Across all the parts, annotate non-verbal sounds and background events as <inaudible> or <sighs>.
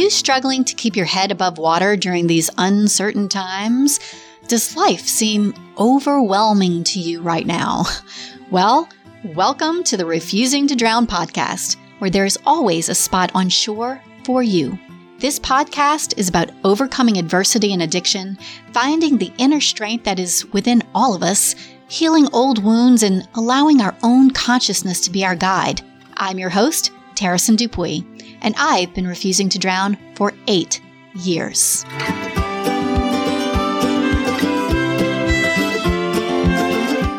you struggling to keep your head above water during these uncertain times? Does life seem overwhelming to you right now? <laughs> Well, welcome to the Refusing to Drown podcast, where there is always a spot on shore for you. This podcast is about overcoming adversity and addiction, finding the inner strength that is within all of us, healing old wounds, and allowing our own consciousness to be our guide. I'm your host, Tereson Dupuy, and I've been refusing to drown for eight years.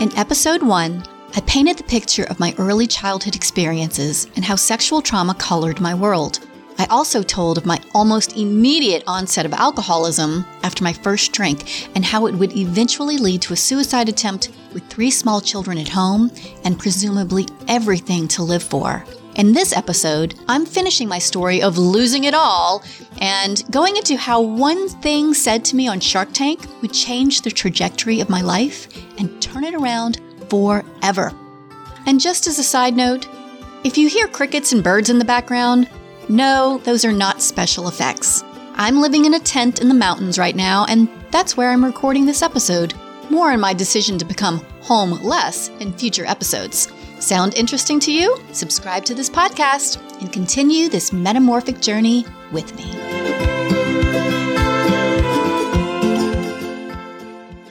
In episode one, I painted the picture of my early childhood experiences and how sexual trauma colored my world. I also told of my almost immediate onset of alcoholism after my first drink and how it would eventually lead to a suicide attempt with three small children at home and presumably everything to live for. In this episode, I'm finishing my story of losing it all and going into how one thing said to me on Shark Tank would change the trajectory of my life and turn it around forever. And just as a side note, if you hear crickets and birds in the background, no, those are not special effects. I'm living in a tent in the mountains right now, and that's where I'm recording this episode. More on my decision to become homeless in future episodes. Sound interesting to you? Subscribe to this podcast and continue this metamorphic journey with me.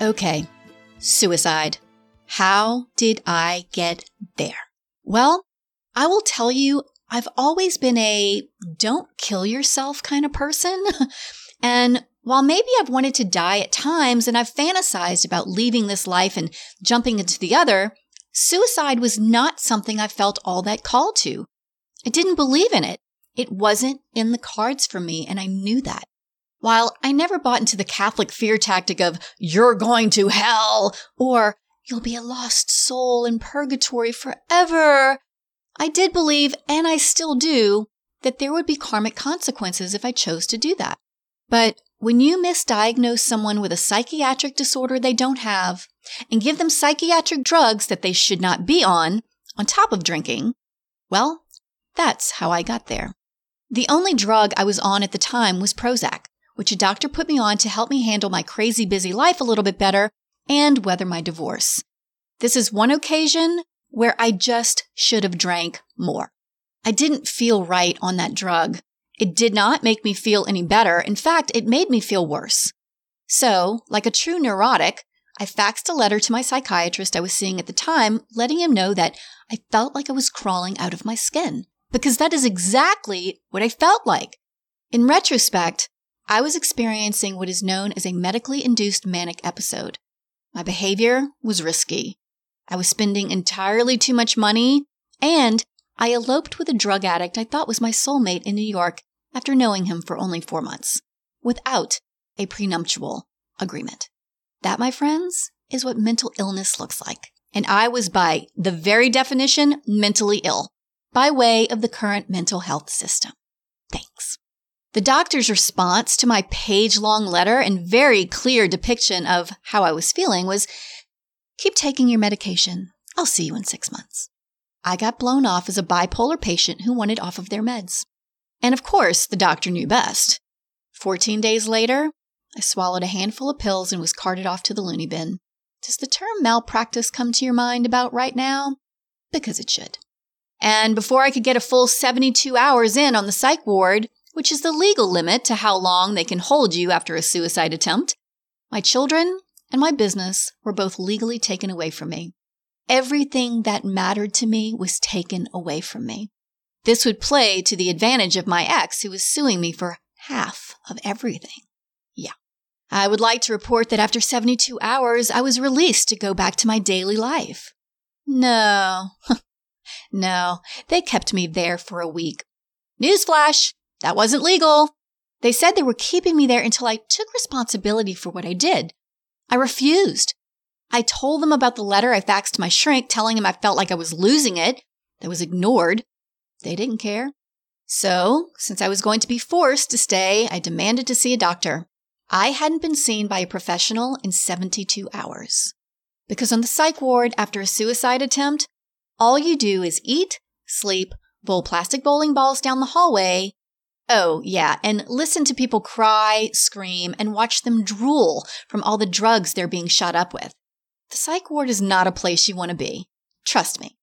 Okay, suicide. How did I get there? Well, I will tell you, I've always been a don't kill yourself kind of person. <laughs> and while maybe I've wanted to die at times and I've fantasized about leaving this life and jumping into the other, Suicide was not something I felt all that called to. I didn't believe in it. It wasn't in the cards for me, and I knew that. While I never bought into the Catholic fear tactic of, you're going to hell, or you'll be a lost soul in purgatory forever, I did believe, and I still do, that there would be karmic consequences if I chose to do that. But when you misdiagnose someone with a psychiatric disorder they don't have, and give them psychiatric drugs that they should not be on, on top of drinking, well, that's how I got there. The only drug I was on at the time was Prozac, which a doctor put me on to help me handle my crazy busy life a little bit better and weather my divorce. This is one occasion where I just should have drank more. I didn't feel right on that drug. It did not make me feel any better. In fact, it made me feel worse. So, like a true neurotic, I faxed a letter to my psychiatrist I was seeing at the time, letting him know that I felt like I was crawling out of my skin. Because that is exactly what I felt like. In retrospect, I was experiencing what is known as a medically induced manic episode. My behavior was risky. I was spending entirely too much money, and I eloped with a drug addict I thought was my soulmate in New York after knowing him for only four months, without a prenuptial agreement. That, my friends, is what mental illness looks like. And I was by the very definition mentally ill by way of the current mental health system. Thanks. The doctor's response to my page long letter and very clear depiction of how I was feeling was keep taking your medication. I'll see you in six months. I got blown off as a bipolar patient who wanted off of their meds. And of course, the doctor knew best. 14 days later, I swallowed a handful of pills and was carted off to the loony bin. Does the term malpractice come to your mind about right now? Because it should. And before I could get a full 72 hours in on the psych ward, which is the legal limit to how long they can hold you after a suicide attempt, my children and my business were both legally taken away from me. Everything that mattered to me was taken away from me. This would play to the advantage of my ex, who was suing me for half of everything. I would like to report that after 72 hours, I was released to go back to my daily life. No, <laughs> no, they kept me there for a week. Newsflash, that wasn't legal. They said they were keeping me there until I took responsibility for what I did. I refused. I told them about the letter I faxed my shrink telling him I felt like I was losing it. That was ignored. They didn't care. So, since I was going to be forced to stay, I demanded to see a doctor. I hadn't been seen by a professional in 72 hours. Because on the psych ward after a suicide attempt, all you do is eat, sleep, bowl plastic bowling balls down the hallway, Oh, yeah, and listen to people cry, scream, and watch them drool from all the drugs they're being shot up with. The psych ward is not a place you want to be. Trust me.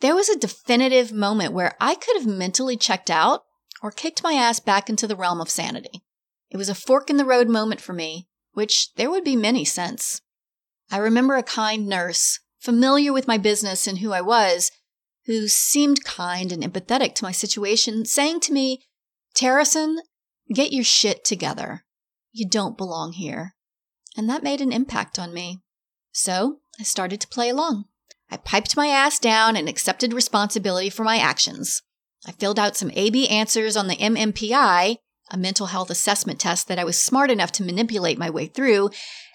There was a definitive moment where I could have mentally checked out or kicked my ass back into the realm of sanity. It was a fork in the road moment for me, which there would be many since. I remember a kind nurse, familiar with my business and who I was, who seemed kind and empathetic to my situation, saying to me, Tereson, get your shit together. You don't belong here. And that made an impact on me. So I started to play along. I piped my ass down and accepted responsibility for my actions. I filled out some AB answers on the MMPI, a mental health assessment test that I was smart enough to manipulate my way through,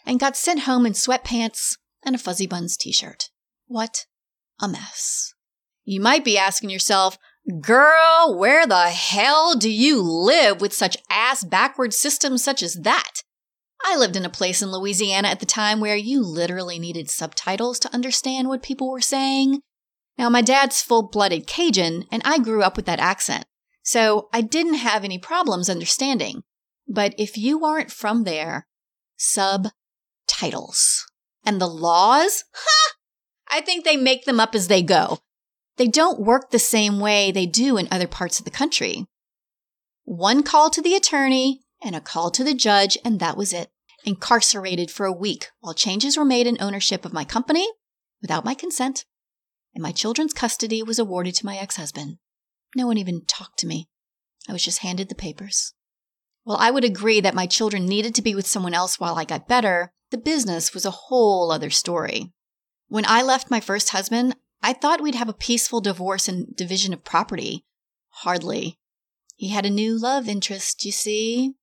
and got sent home in sweatpants and a fuzzy buns t shirt. What a mess. You might be asking yourself, girl, where the hell do you live with such ass backward systems such as that? I lived in a place in Louisiana at the time where you literally needed subtitles to understand what people were saying. Now, my dad's full blooded Cajun, and I grew up with that accent, so I didn't have any problems understanding. But if you aren't from there, subtitles. And the laws? Ha! I think they make them up as they go. They don't work the same way they do in other parts of the country. One call to the attorney, and a call to the judge, and that was it. Incarcerated for a week while changes were made in ownership of my company without my consent, and my children's custody was awarded to my ex husband. No one even talked to me. I was just handed the papers. While I would agree that my children needed to be with someone else while I got better, the business was a whole other story. When I left my first husband, I thought we'd have a peaceful divorce and division of property. Hardly. He had a new love interest, you see,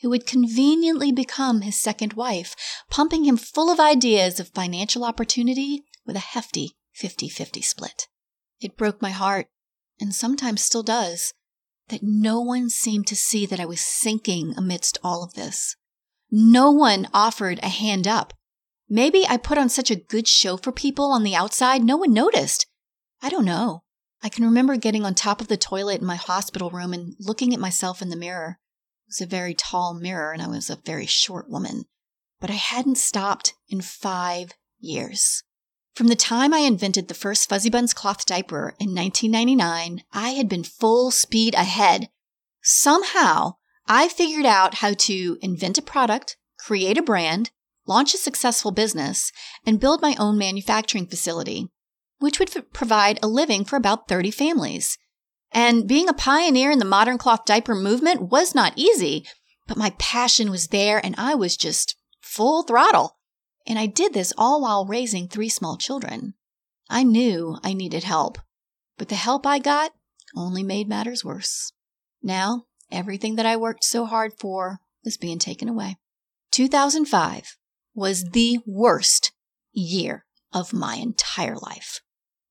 who would conveniently become his second wife, pumping him full of ideas of financial opportunity with a hefty 50 50 split. It broke my heart, and sometimes still does, that no one seemed to see that I was sinking amidst all of this. No one offered a hand up. Maybe I put on such a good show for people on the outside, no one noticed. I don't know. I can remember getting on top of the toilet in my hospital room and looking at myself in the mirror It was a very tall mirror and I was a very short woman. But I hadn't stopped in five years. From the time I invented the first Fuzzi Bunz cloth diaper in 1999, I had been full speed ahead. Somehow, I figured out how to invent a product, create a brand, launch a successful business, and build my own manufacturing facility, which would f- provide a living for about 30 families. And being a pioneer in the modern cloth diaper movement was not easy, but my passion was there and I was just full throttle. And I did this all while raising three small children. I knew I needed help, but the help I got only made matters worse. Now, everything that I worked so hard for was being taken away. 2005 was the worst year of my entire life.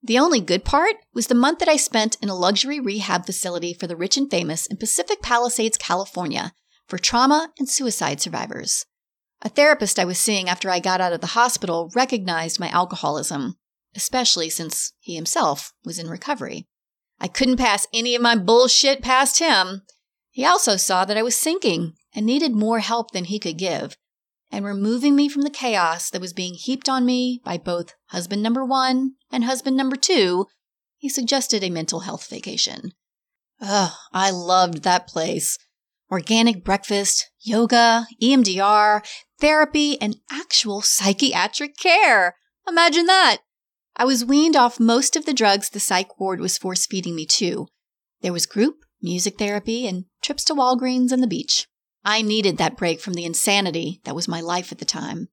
The only good part was the month that I spent in a luxury rehab facility for the rich and famous in Pacific Palisades, California, for trauma and suicide survivors. A therapist I was seeing after I got out of the hospital recognized my alcoholism, especially since he himself was in recovery. I couldn't pass any of my bullshit past him. He also saw that I was sinking and needed more help than he could give, and removing me from the chaos that was being heaped on me by both husband number one and husband number two, he suggested a mental health vacation. Ugh, I loved that place. Organic breakfast, yoga, EMDR, therapy, and actual psychiatric care. Imagine that. I was weaned off most of the drugs the psych ward was force feeding me to. There was group, music therapy, and trips to Walgreens and the beach. I needed that break from the insanity that was my life at the time.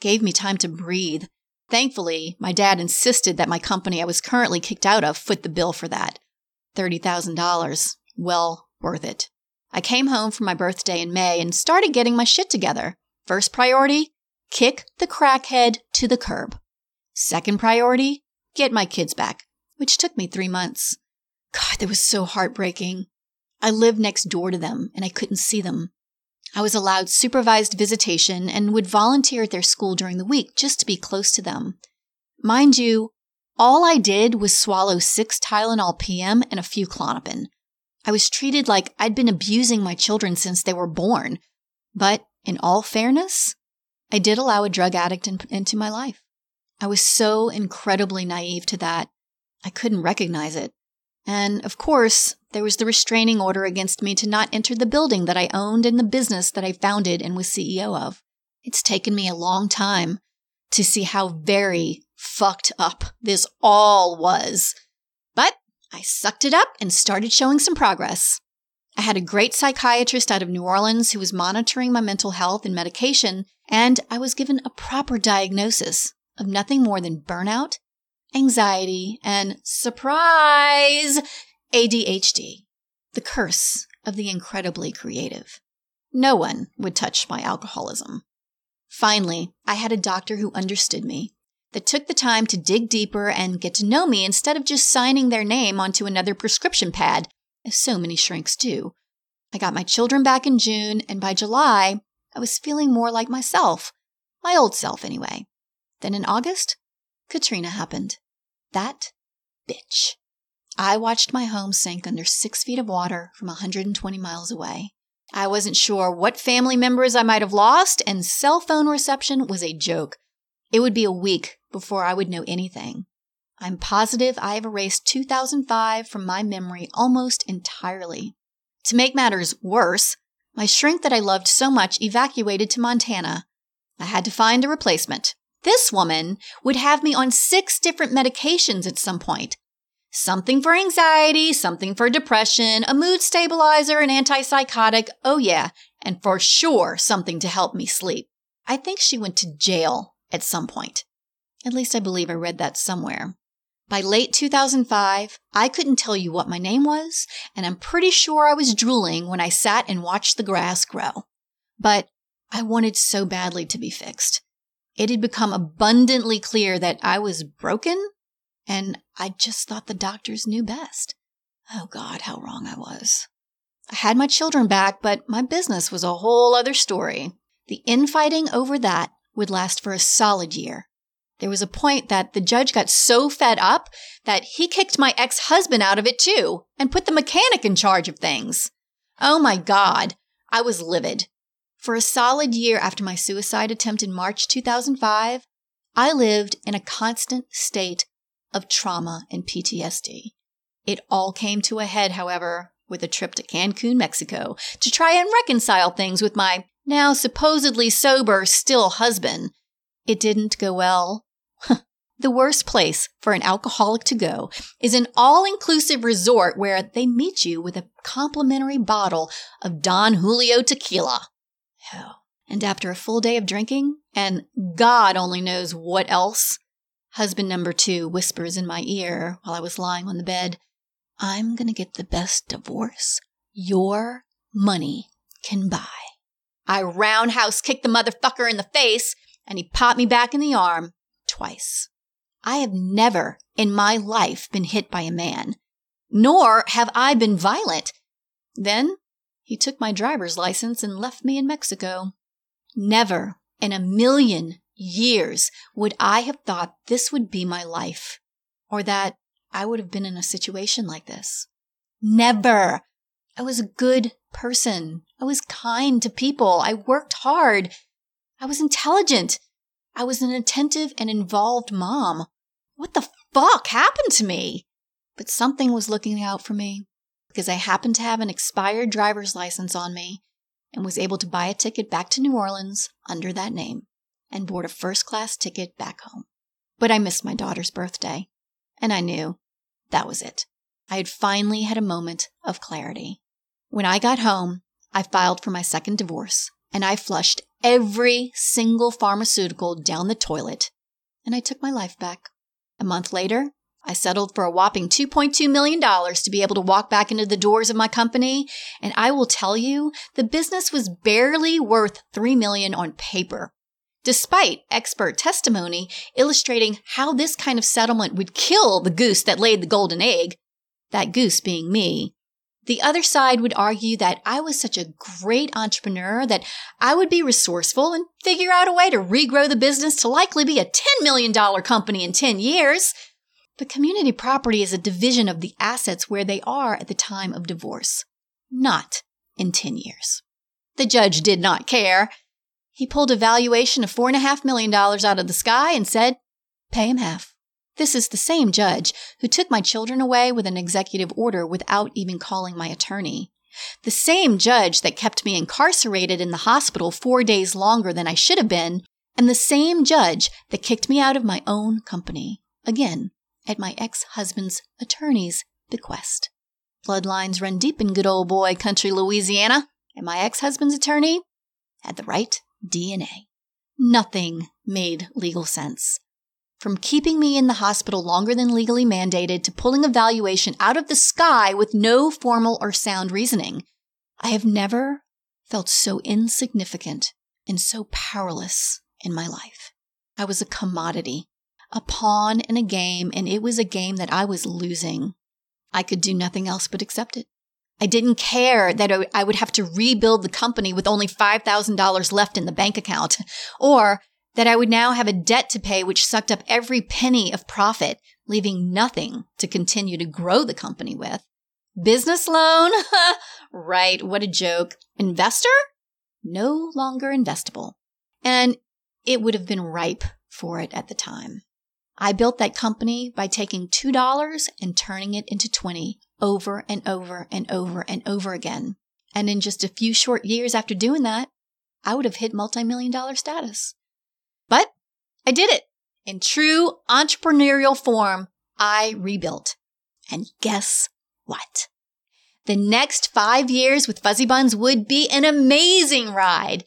It gave me time to breathe. Thankfully, my dad insisted that my company I was currently kicked out of foot the bill for that. $30,000. Well worth it. I came home for my birthday in May and started getting my shit together. First priority, kick the crackhead to the curb. Second priority, get my kids back, which took me three months. God, that was so heartbreaking. I lived next door to them and I couldn't see them. I was allowed supervised visitation and would volunteer at their school during the week just to be close to them. Mind you, all I did was swallow six Tylenol PM and a few Klonopin. I was treated like I'd been abusing my children since they were born. But in all fairness, I did allow a drug addict in, into my life. I was so incredibly naive to that, I couldn't recognize it. And of course, there was the restraining order against me to not enter the building that I owned and the business that I founded and was CEO of. It's taken me a long time to see how very fucked up this all was. But I sucked it up and started showing some progress. I had a great psychiatrist out of New Orleans who was monitoring my mental health and medication, and I was given a proper diagnosis of nothing more than burnout, anxiety, and surprise, ADHD, the curse of the incredibly creative. No one would touch my alcoholism. Finally, I had a doctor who understood me, that took the time to dig deeper and get to know me instead of just signing their name onto another prescription pad, as so many shrinks do. I got my children back in June, and by July, I was feeling more like myself, my old self anyway. Then in August, Katrina happened. That bitch. I watched my home sink under six feet of water from 120 miles away. I wasn't sure what family members I might have lost, and cell phone reception was a joke. It would be a week before I would know anything. I'm positive I have erased 2005 from my memory almost entirely. To make matters worse, my shrink that I loved so much evacuated to Montana. I had to find a replacement. This woman would have me on six different medications at some point. Something for anxiety, something for depression, a mood stabilizer, an antipsychotic. Oh, yeah. And for sure, something to help me sleep. I think she went to jail at some point. At least I believe I read that somewhere. By late 2005, I couldn't tell you what my name was, and I'm pretty sure I was drooling when I sat and watched the grass grow. But I wanted so badly to be fixed. It had become abundantly clear that I was broken, and I just thought the doctors knew best. Oh God, how wrong I was. I had my children back, but my business was a whole other story. The infighting over that would last for a solid year. There was a point that the judge got so fed up that he kicked my ex husband out of it too and put the mechanic in charge of things. Oh my God, I was livid. For a solid year after my suicide attempt in March 2005, I lived in a constant state of trauma and PTSD. It all came to a head, however, with a trip to Cancun, Mexico, to try and reconcile things with my now supposedly sober, still husband. It didn't go well. <laughs> the worst place for an alcoholic to go is an all inclusive resort where they meet you with a complimentary bottle of Don Julio tequila hell. And after a full day of drinking, and God only knows what else, husband number two whispers in my ear while I was lying on the bed, I'm going to get the best divorce your money can buy. I roundhouse kicked the motherfucker in the face, and he popped me back in the arm twice. I have never in my life been hit by a man, nor have I been violent. Then he took my driver's license and left me in Mexico. Never in a million years would I have thought this would be my life or that I would have been in a situation like this. Never. I was a good person. I was kind to people. I worked hard. I was intelligent. I was an attentive and involved mom. What the fuck happened to me? But something was looking out for me because I happened to have an expired driver's license on me and was able to buy a ticket back to New Orleans under that name and board a first class ticket back home. But I missed my daughter's birthday, and I knew that was it. I had finally had a moment of clarity. When I got home, I filed for my second divorce and I flushed every single pharmaceutical down the toilet and I took my life back. A month later, I settled for a whopping $2.2 million to be able to walk back into the doors of my company. And I will tell you, the business was barely worth 3 million on paper. Despite expert testimony illustrating how this kind of settlement would kill the goose that laid the golden egg, that goose being me, the other side would argue that I was such a great entrepreneur that I would be resourceful and figure out a way to regrow the business to likely be a $10 million company in 10 years. But community property is a division of the assets where they are at the time of divorce, not in 10 years. The judge did not care. He pulled a valuation of $4.5 million out of the sky and said, pay him half. This is the same judge who took my children away with an executive order without even calling my attorney. The same judge that kept me incarcerated in the hospital four days longer than I should have been, and the same judge that kicked me out of my own company. Again, at my ex husband's attorney's bequest. Bloodlines run deep in good old boy country Louisiana, and my ex husband's attorney had the right DNA. Nothing made legal sense. From keeping me in the hospital longer than legally mandated to pulling a valuation out of the sky with no formal or sound reasoning, I have never felt so insignificant and so powerless in my life. I was a commodity, a pawn in a game, and it was a game that I was losing. I could do nothing else but accept it. I didn't care that I would have to rebuild the company with only $5,000 left in the bank account, or that I would now have a debt to pay which sucked up every penny of profit, leaving nothing to continue to grow the company with. Business loan? <laughs> right, what a joke. Investor? No longer investable. And it would have been ripe for it at the time. I built that company by taking $2 and turning it into 20 over and over and over and over again. And in just a few short years after doing that, I would have hit multi-million dollar status. But I did it in true entrepreneurial form. I rebuilt. And guess what? The next five years with Fuzzi Bunz would be an amazing ride.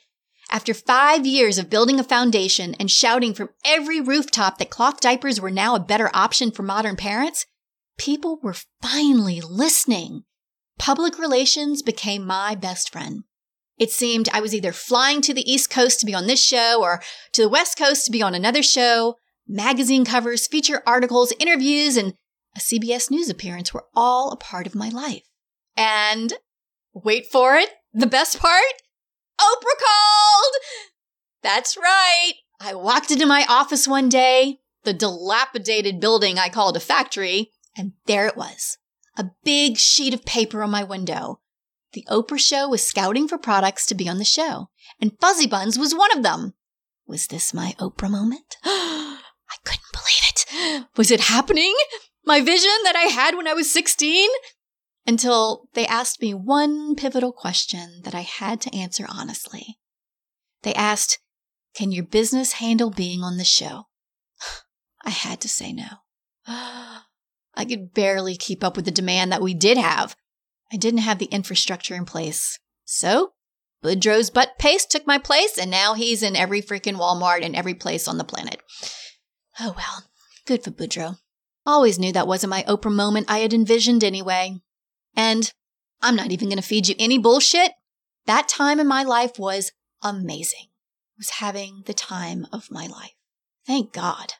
After five years of building a foundation and shouting from every rooftop that cloth diapers were now a better option for modern parents, people were finally listening. Public relations became my best friend. It seemed I was either flying to the East Coast to be on this show or to the West Coast to be on another show. Magazine covers, feature articles, interviews, and a CBS News appearance were all a part of my life. And wait for it, the best part? Oprah called! That's right. I walked into my office one day, the dilapidated building I called a factory, and there it was. A big sheet of paper on my window. The Oprah show was scouting for products to be on the show, and Fuzzi Bunz was one of them. Was this my Oprah moment? <gasps> I couldn't believe it. Was it happening? My vision that I had when I was 16? until they asked me one pivotal question that I had to answer honestly. They asked, Can your business handle being on the show? <sighs> I had to say no. <gasps> I could barely keep up with the demand that we did have. I didn't have the infrastructure in place. So, Boudreaux's butt paste took my place, and now he's in every freaking Walmart and every place on the planet. Oh well, good for Boudreaux. Always knew that wasn't my Oprah moment I had envisioned anyway. And I'm not even going to feed you any bullshit. That time in my life was amazing. I was having the time of my life. Thank God.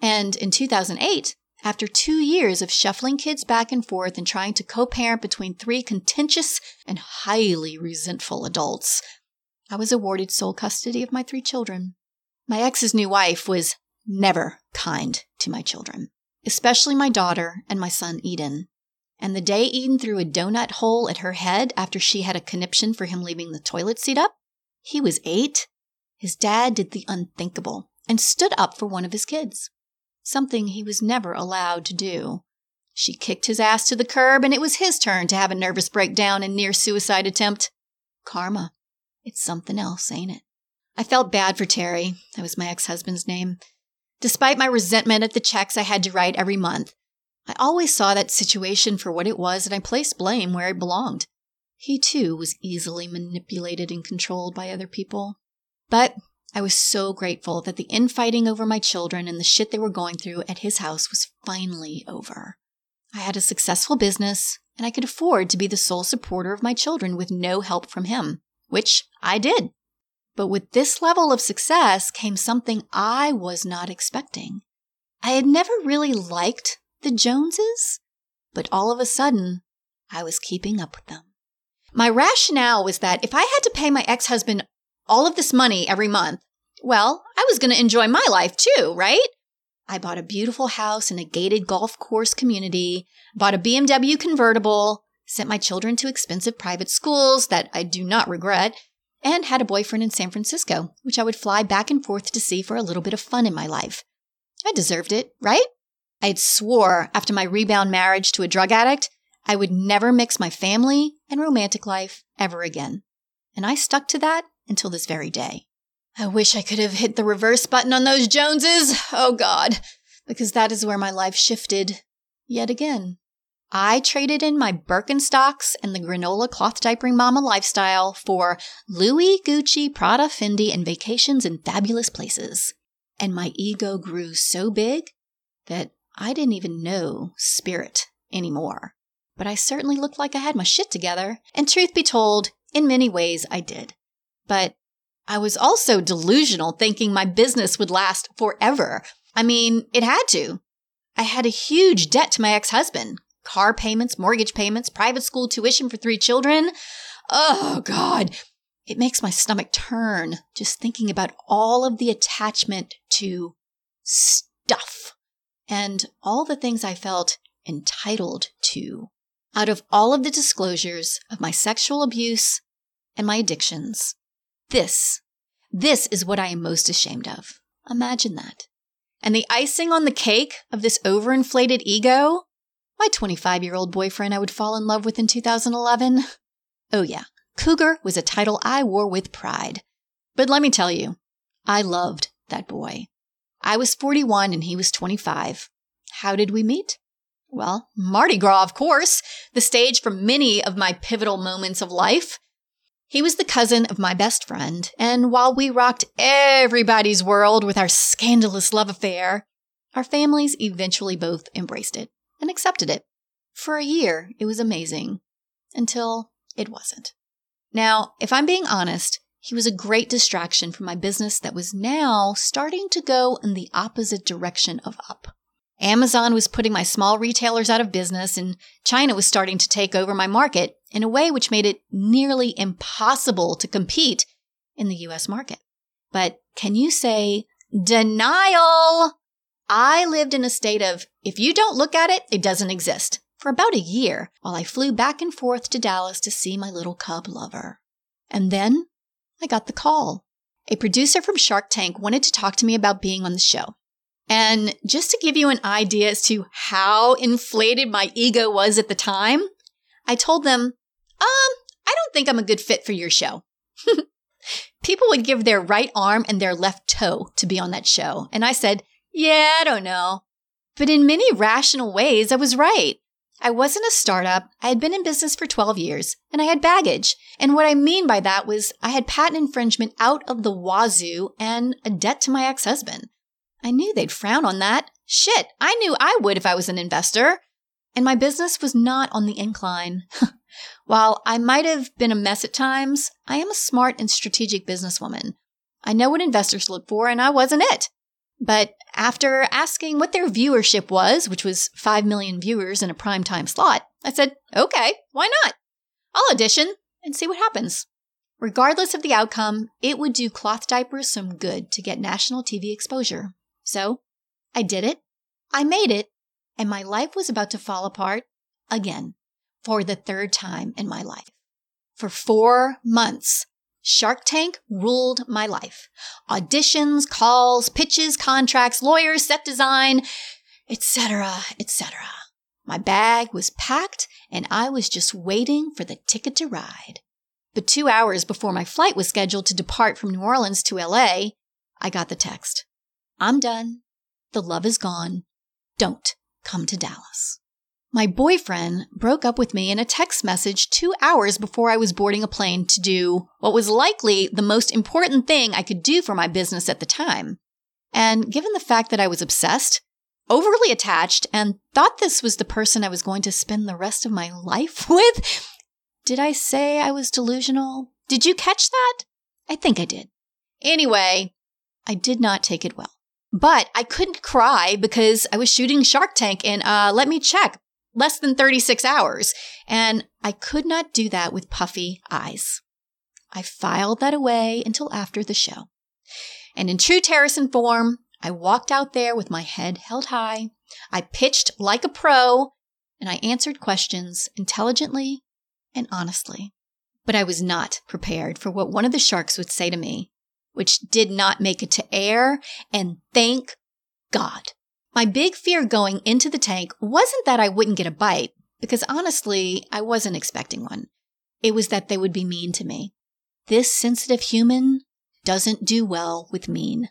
And in 2008, after two years of shuffling kids back and forth and trying to co parent between three contentious and highly resentful adults, I was awarded sole custody of my three children. My ex's new wife was never kind to my children, especially my daughter and my son Eden. And the day Eden threw a donut hole at her head after she had a conniption for him leaving the toilet seat up, he was eight. His dad did the unthinkable and stood up for one of his kids, something he was never allowed to do. She kicked his ass to the curb, and it was his turn to have a nervous breakdown and near suicide attempt. Karma. It's something else, ain't it? I felt bad for Terry. That was my ex husband's name. Despite my resentment at the checks I had to write every month, I always saw that situation for what it was and I placed blame where it belonged. He too was easily manipulated and controlled by other people. But I was so grateful that the infighting over my children and the shit they were going through at his house was finally over. I had a successful business and I could afford to be the sole supporter of my children with no help from him, which I did. But with this level of success came something I was not expecting. I had never really liked the Joneses, but all of a sudden, I was keeping up with them. My rationale was that if I had to pay my ex husband all of this money every month, well, I was going to enjoy my life too, right? I bought a beautiful house in a gated golf course community, bought a BMW convertible, sent my children to expensive private schools that I do not regret, and had a boyfriend in San Francisco, which I would fly back and forth to see for a little bit of fun in my life. I deserved it, right? I had swore after my rebound marriage to a drug addict I would never mix my family and romantic life ever again. And I stuck to that until this very day. I wish I could have hit the reverse button on those Joneses. Oh God, because that is where my life shifted yet again. I traded in my Birkenstocks and the granola cloth diapering mama lifestyle for Louis, Gucci, Prada, Fendi, and vacations in fabulous places. And my ego grew so big that I didn't even know spirit anymore. But I certainly looked like I had my shit together. And truth be told, in many ways I did. But I was also delusional thinking my business would last forever. I mean, it had to. I had a huge debt to my ex husband car payments, mortgage payments, private school tuition for three children. Oh, God. It makes my stomach turn just thinking about all of the attachment to stuff and all the things I felt entitled to out of all of the disclosures of my sexual abuse and my addictions. This, this is what I am most ashamed of. Imagine that. And the icing on the cake of this overinflated ego, my 25 year old boyfriend I would fall in love with in 2011. Oh, yeah, Cougar was a title I wore with pride. But let me tell you, I loved that boy. I was 41 and he was 25. How did we meet? Well, Mardi Gras, of course, the stage for many of my pivotal moments of life. He was the cousin of my best friend, and while we rocked everybody's world with our scandalous love affair, our families eventually both embraced it and accepted it. For a year, it was amazing, until it wasn't. Now, if I'm being honest, he was a great distraction from my business that was now starting to go in the opposite direction of up. Amazon was putting my small retailers out of business, and China was starting to take over my market in a way which made it nearly impossible to compete in the US market. But can you say denial? I lived in a state of if you don't look at it, it doesn't exist for about a year while I flew back and forth to Dallas to see my little cub lover. And then I got the call. A producer from Shark Tank wanted to talk to me about being on the show. And just to give you an idea as to how inflated my ego was at the time, I told them, Um, I don't think I'm a good fit for your show. <laughs> People would give their right arm and their left toe to be on that show. And I said, yeah, I don't know. But in many rational ways, I was right. I wasn't a startup. I had been in business for 12 years and I had baggage. And what I mean by that was I had patent infringement out of the wazoo and a debt to my ex husband. I knew they'd frown on that. Shit, I knew I would if I was an investor. And my business was not on the incline. <laughs> While I might have been a mess at times, I am a smart and strategic businesswoman. I know what investors look for, and I wasn't it. But after asking what their viewership was, which was 5 million viewers in a prime time slot, I said, okay, why not? I'll audition and see what happens. Regardless of the outcome, it would do cloth diapers some good to get national TV exposure. So I did it. I made it. And my life was about to fall apart again for the third time in my life. For four months, Shark Tank ruled my life. Auditions, calls, pitches, contracts, lawyers, set design, etc., etc. My bag was packed and I was just waiting for the ticket to ride. But two hours before my flight was scheduled to depart from New Orleans to LA, I got the text. I'm done. The love is gone. Don't come to Dallas. My boyfriend broke up with me in a text message two hours before I was boarding a plane to do what was likely the most important thing I could do for my business at the time. And given the fact that I was obsessed, overly attached, and thought this was the person I was going to spend the rest of my life <laughs> with, did I say I was delusional? Did you catch that? I think I did. Anyway, I did not take it well. But I couldn't cry because I was shooting Shark Tank and uh, let me check, less than 36 hours. And I could not do that with puffy eyes. I filed that away until after the show. And in true Tereson form, I walked out there with my head held high. I pitched like a pro and I answered questions intelligently and honestly. But I was not prepared for what one of the sharks would say to me, which did not make it to air. And thank God. My big fear going into the tank wasn't that I wouldn't get a bite, because honestly, I wasn't expecting one. It was that they would be mean to me. This sensitive human doesn't do well with mean.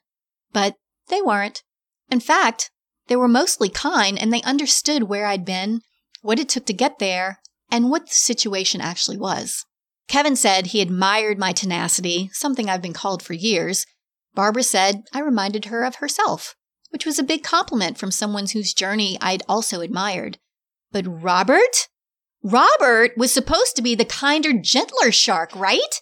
But they weren't. In fact, they were mostly kind and they understood where I'd been, what it took to get there, and what the situation actually was. Kevin said he admired my tenacity, something I've been called for years. Barbara said I reminded her of herself, which was a big compliment from someone whose journey I'd also admired. But Robert? Robert was supposed to be the kinder, gentler shark, right?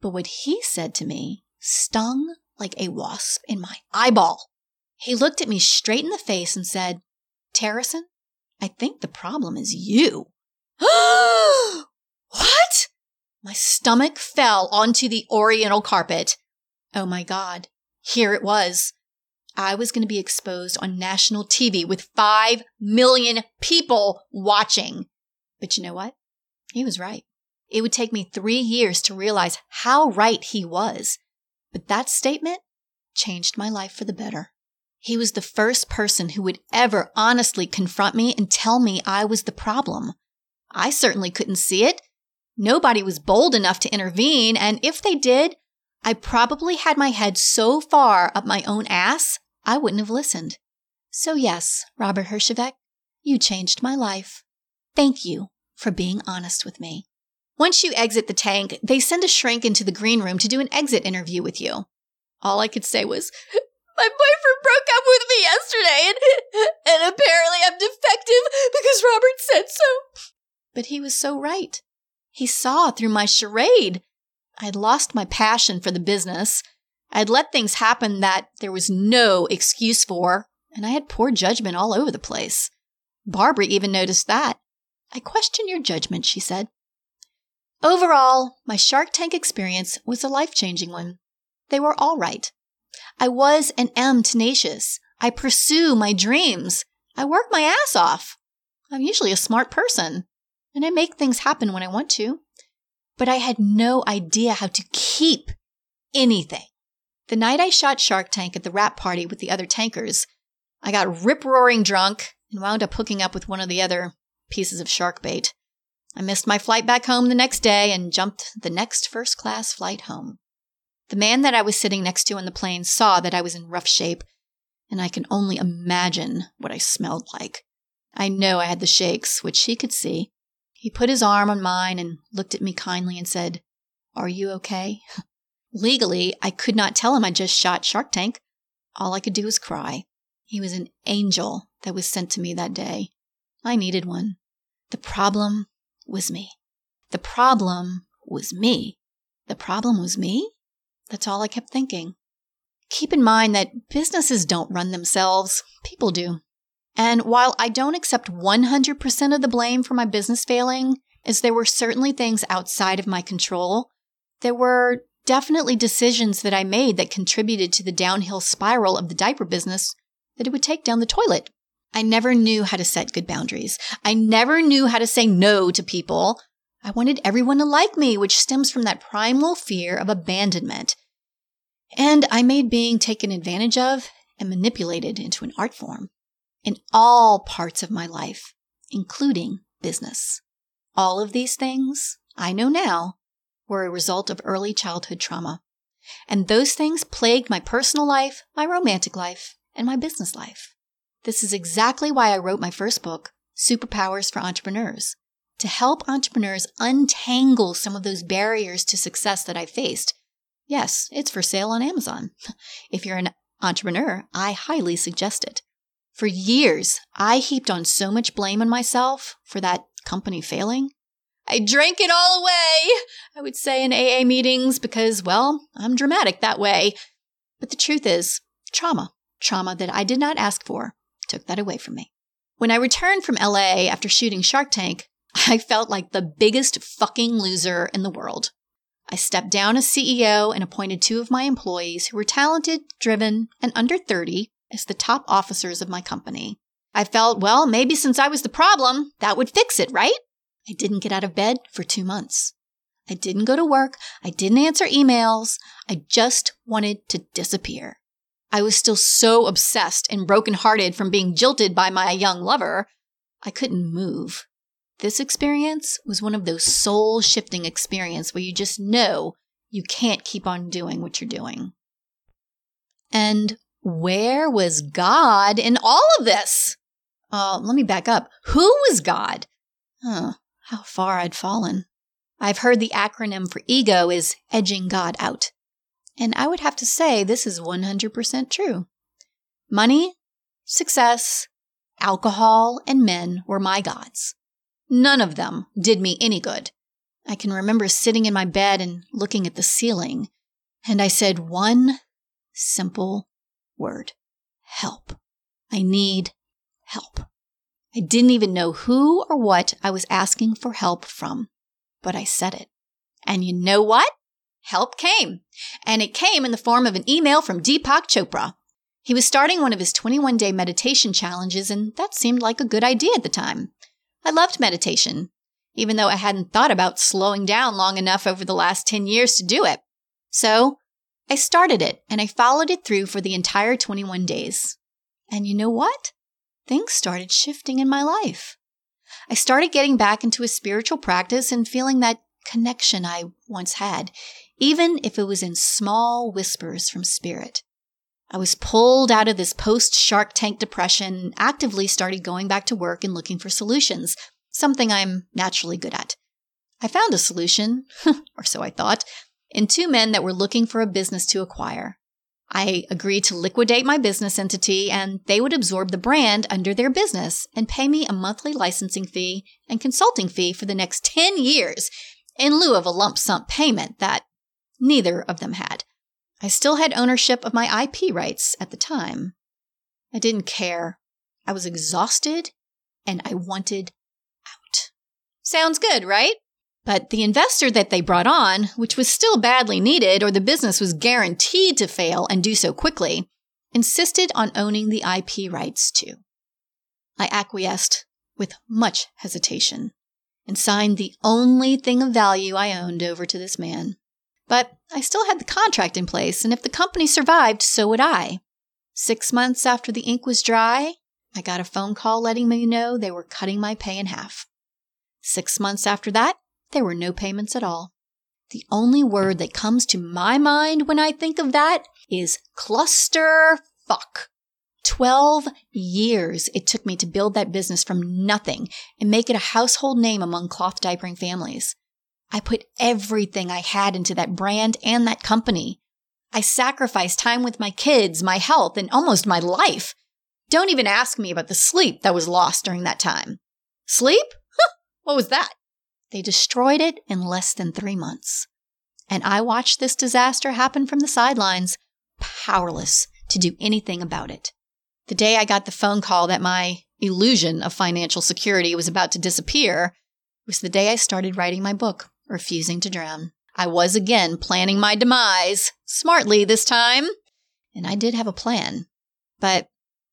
But what he said to me stung like a wasp in my eyeball. He looked at me straight in the face and said, Tereson, I think the problem is you. <gasps> what? My stomach fell onto the oriental carpet. Oh my God. Here it was. I was going to be exposed on national TV with 5 million people watching. But you know what? He was right. It would take me three years to realize how right he was. But that statement changed my life for the better. He was the first person who would ever honestly confront me and tell me I was the problem. I certainly couldn't see it. Nobody was bold enough to intervene, and if they did, I probably had my head so far up my own ass, I wouldn't have listened. So, yes, Robert Herjavec, you changed my life. Thank you for being honest with me. Once you exit the tank, they send a shrink into the green room to do an exit interview with you. All I could say was, <laughs> my boyfriend broke up with me yesterday, and, <laughs> and apparently I'm defective because Robert said so. But he was so right. He saw through my charade. I'd lost my passion for the business. I'd let things happen that there was no excuse for, and I had poor judgment all over the place. Barbara even noticed that. I question your judgment, she said. Overall, my Shark Tank experience was a life changing one. They were all right. I was and am tenacious. I pursue my dreams. I work my ass off. I'm usually a smart person, and I make things happen when I want to. But I had no idea how to keep anything. The night I shot Shark Tank at the wrap party with the other tankers, I got rip roaring drunk and wound up hooking up with one of the other pieces of shark bait. I missed my flight back home the next day and jumped the next first class flight home. The man that I was sitting next to on the plane saw that I was in rough shape, and I can only imagine what I smelled like. I know I had the shakes, which he could see. He put his arm on mine and looked at me kindly and said, Are you okay? <laughs> Legally, I could not tell him I just shot Shark Tank. All I could do was cry. He was an angel that was sent to me that day. I needed one. The problem was me. The problem was me. The problem was me? That's all I kept thinking. Keep in mind that businesses don't run themselves, people do. And while I don't accept 100% of the blame for my business failing, as there were certainly things outside of my control, there were definitely decisions that I made that contributed to the downhill spiral of the diaper business that it would take down the toilet. I never knew how to set good boundaries. I never knew how to say no to people. I wanted everyone to like me, which stems from that primal fear of abandonment. And I made being taken advantage of and manipulated into an art form in all parts of my life, including business. All of these things, I know now, were a result of early childhood trauma. And those things plagued my personal life, my romantic life, and my business life. This is exactly why I wrote my first book, Superpowers for Entrepreneurs to help entrepreneurs untangle some of those barriers to success that I faced. Yes, it's for sale on Amazon. <laughs> If you're an entrepreneur, I highly suggest it. For years, I heaped on so much blame on myself for that company failing. I drank it all away, I would say in AA meetings because, well, I'm dramatic that way. But the truth is, trauma, trauma that I did not ask for, took that away from me. When I returned from LA after shooting Shark Tank, <laughs> I felt like the biggest fucking loser in the world. I stepped down as CEO and appointed two of my employees who were talented, driven, and under 30, as the top officers of my company. I felt, well, maybe since I was the problem, that would fix it, right? I didn't get out of bed for two months. I didn't go to work. I didn't answer emails. I just wanted to disappear. I was still so obsessed and brokenhearted from being jilted by my young lover, I couldn't move. This experience was one of those soul shifting experiences where you just know you can't keep on doing what you're doing. And where was God in all of this? Uh, let me back up. Who was God? Huh, how far I'd fallen. I've heard the acronym for ego is edging God out. And I would have to say this is 100% true. Money, success, alcohol, and men were my gods. None of them did me any good. I can remember sitting in my bed and looking at the ceiling, and I said one simple word help. I need help. I didn't even know who or what I was asking for help from, but I said it. And you know what? Help came. And it came in the form of an email from Deepak Chopra. He was starting one of his 21 day meditation challenges, and that seemed like a good idea at the time. I loved meditation, even though I hadn't thought about slowing down long enough over the last 10 years to do it. So I started it and I followed it through for the entire 21 days. And you know what? Things started shifting in my life. I started getting back into a spiritual practice and feeling that connection I once had, even if it was in small whispers from spirit. I was pulled out of this post Shark Tank depression and actively started going back to work and looking for solutions, something I'm naturally good at. I found a solution, <laughs> or so I thought, in two men that were looking for a business to acquire. I agreed to liquidate my business entity and they would absorb the brand under their business and pay me a monthly licensing fee and consulting fee for the next 10 years in lieu of a lump sum payment that neither of them had. I still had ownership of my IP rights at the time. I didn't care. I was exhausted and I wanted out. Sounds good, right? But the investor that they brought on, which was still badly needed or the business was guaranteed to fail and do so quickly, insisted on owning the IP rights too. I acquiesced with much hesitation and signed the only thing of value I owned over to this man. But I still had the contract in place, and if the company survived, so would I. Six months after the ink was dry, I got a phone call letting me know they were cutting my pay in half. Six months after that, there were no payments at all. The only word that comes to my mind when I think of that is cluster fuck. 12 years it took me to build that business from nothing and make it a household name among cloth diapering families. I put everything I had into that brand and that company. I sacrificed time with my kids, my health, and almost my life. Don't even ask me about the sleep that was lost during that time. Sleep? Huh, what was that? They destroyed it in less than three months. And I watched this disaster happen from the sidelines, powerless to do anything about it. The day I got the phone call that my illusion of financial security was about to disappear was the day I started writing my book refusing to drown. I was again planning my demise, smartly this time. And I did have a plan, but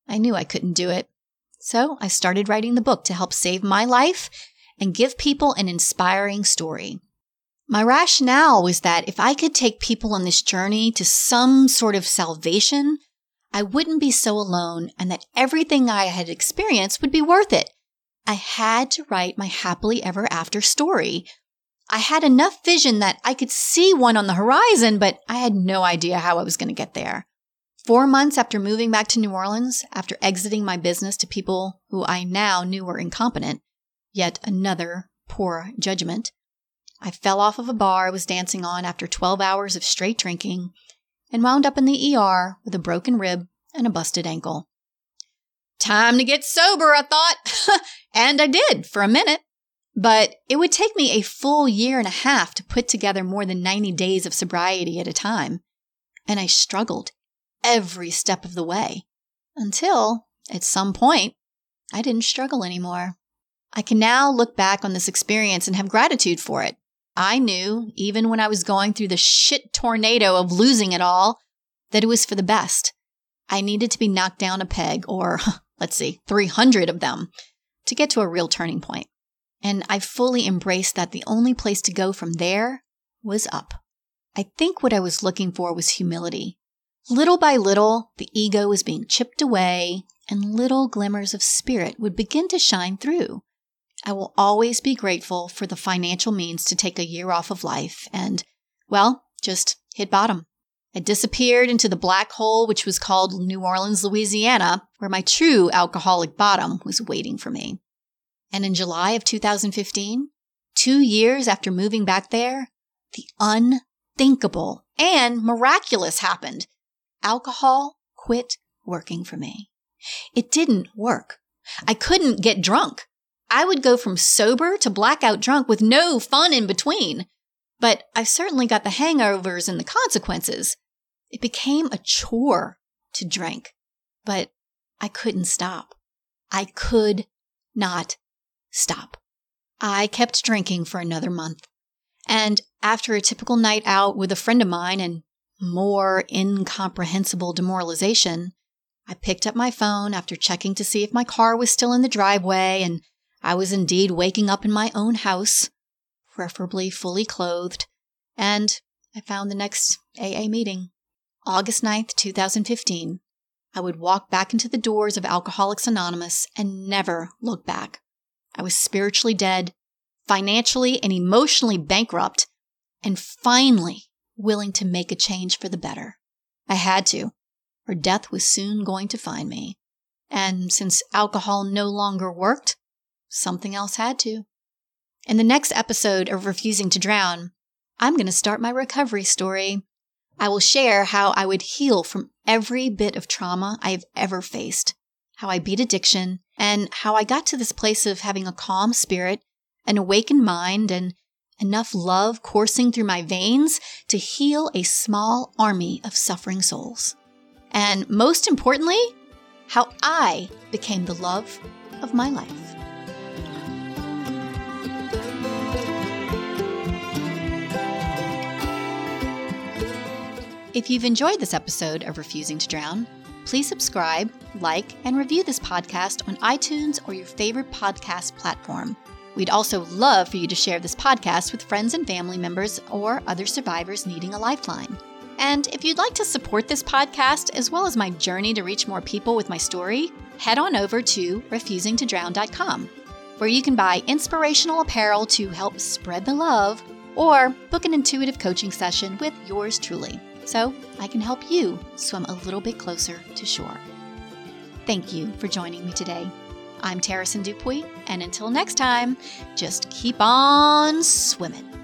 I knew I couldn't do it. So I started writing the book to help save my life and give people an inspiring story. My rationale was that if I could take people on this journey to some sort of salvation, I wouldn't be so alone and that everything I had experienced would be worth it. I had to write my happily ever after story I had enough vision that I could see one on the horizon, but I had no idea how I was going to get there. Four months after moving back to New Orleans, after exiting my business to people who I now knew were incompetent, yet another poor judgment, I fell off of a bar I was dancing on after 12 hours of straight drinking and wound up in the ER with a broken rib and a busted ankle. Time to get sober, I thought. <laughs> and I did for a minute. But it would take me a full year and a half to put together more than 90 days of sobriety at a time. And I struggled every step of the way until, at some point, I didn't struggle anymore. I can now look back on this experience and have gratitude for it. I knew, even when I was going through the shit tornado of losing it all, that it was for the best. I needed to be knocked down a peg, or <laughs> let's see, 300 of them, to get to a real turning point. And I fully embraced that the only place to go from there was up. I think what I was looking for was humility. Little by little, the ego was being chipped away, and little glimmers of spirit would begin to shine through. I will always be grateful for the financial means to take a year off of life and, well, just hit bottom. I disappeared into the black hole, which was called New Orleans, Louisiana, where my true alcoholic bottom was waiting for me. And in July of 2015, two years after moving back there, the unthinkable and miraculous happened. Alcohol quit working for me. It didn't work. I couldn't get drunk. I would go from sober to blackout drunk with no fun in between. But I certainly got the hangovers and the consequences. It became a chore to drink, but I couldn't stop. I could not stop. I kept drinking for another month. And after a typical night out with a friend of mine and more incomprehensible demoralization, I picked up my phone after checking to see if my car was still in the driveway and I was indeed waking up in my own house, preferably fully clothed, and I found the next AA meeting. August 9th, 2015. I would walk back into the doors of Alcoholics Anonymous and never look back. I was spiritually dead, financially and emotionally bankrupt, and finally willing to make a change for the better. I had to, or death was soon going to find me. And since alcohol no longer worked, something else had to. In the next episode of Refusing to Drown, I'm going to start my recovery story. I will share how I would heal from every bit of trauma I have ever faced, how I beat addiction, and how I got to this place of having a calm spirit, an awakened mind, and enough love coursing through my veins to heal a small army of suffering souls. And most importantly, how I became the love of my life. If you've enjoyed this episode of Refusing to Drown, please subscribe, like, and review this podcast on iTunes or your favorite podcast platform. We'd also love for you to share this podcast with friends and family members or other survivors needing a lifeline. And if you'd like to support this podcast as well as my journey to reach more people with my story, head on over to refusingtodrown.com, where you can buy inspirational apparel to help spread the love or book an intuitive coaching session with yours truly so I can help you swim a little bit closer to shore. Thank you for joining me today. I'm Tereson Dupuy, and until next time, just keep on swimming.